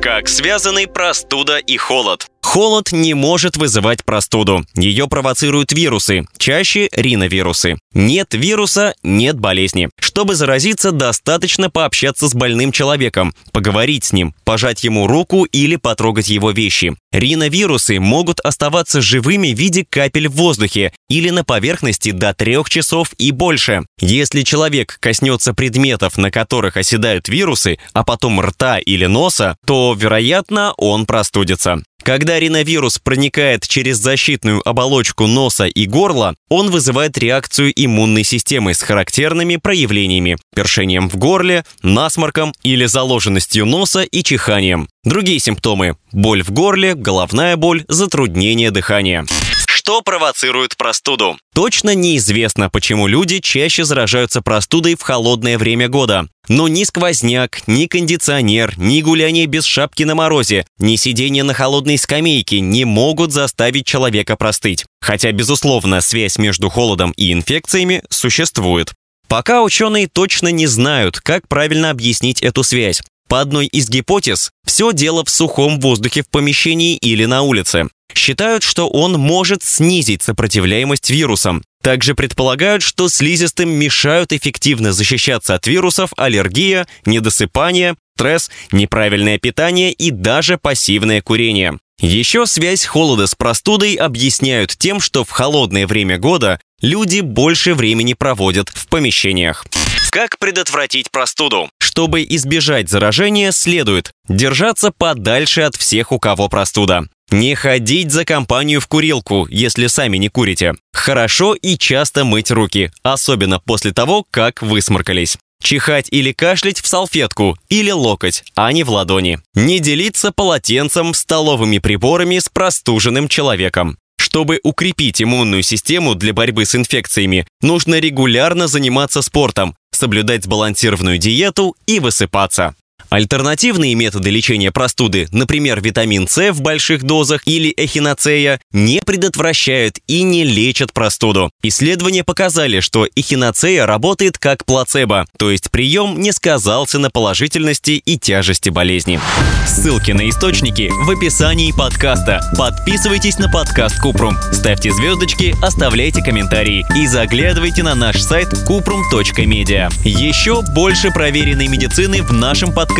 Как связаны простуда и холод? Холод не может вызывать простуду. Ее провоцируют вирусы, чаще риновирусы. Нет вируса – нет болезни. Чтобы заразиться, достаточно пообщаться с больным человеком, поговорить с ним, пожать ему руку или потрогать его вещи. Риновирусы могут оставаться живыми в виде капель в воздухе или на поверхности до трех часов и больше. Если человек коснется предметов, на которых оседают вирусы, а потом рта или носа, то, вероятно, он простудится. Когда риновирус проникает через защитную оболочку носа и горла, он вызывает реакцию иммунной системы с характерными проявлениями – першением в горле, насморком или заложенностью носа и чиханием. Другие симптомы – боль в горле, головная боль, затруднение дыхания. Что провоцирует простуду? Точно неизвестно, почему люди чаще заражаются простудой в холодное время года. Но ни сквозняк, ни кондиционер, ни гуляние без шапки на морозе, ни сидение на холодной скамейке не могут заставить человека простыть. Хотя, безусловно, связь между холодом и инфекциями существует. Пока ученые точно не знают, как правильно объяснить эту связь. По одной из гипотез, все дело в сухом воздухе в помещении или на улице. Считают, что он может снизить сопротивляемость вирусам. Также предполагают, что слизистым мешают эффективно защищаться от вирусов аллергия, недосыпание, стресс, неправильное питание и даже пассивное курение. Еще связь холода с простудой объясняют тем, что в холодное время года люди больше времени проводят в помещениях. Как предотвратить простуду? Чтобы избежать заражения, следует держаться подальше от всех, у кого простуда. Не ходить за компанию в курилку, если сами не курите. Хорошо и часто мыть руки, особенно после того, как высморкались. Чихать или кашлять в салфетку или локоть, а не в ладони. Не делиться полотенцем, столовыми приборами с простуженным человеком. Чтобы укрепить иммунную систему для борьбы с инфекциями, нужно регулярно заниматься спортом, соблюдать сбалансированную диету и высыпаться. Альтернативные методы лечения простуды, например, витамин С в больших дозах или эхиноцея, не предотвращают и не лечат простуду. Исследования показали, что эхиноцея работает как плацебо, то есть прием не сказался на положительности и тяжести болезни. Ссылки на источники в описании подкаста. Подписывайтесь на подкаст Купрум, ставьте звездочки, оставляйте комментарии и заглядывайте на наш сайт kuprum.media. Еще больше проверенной медицины в нашем подкасте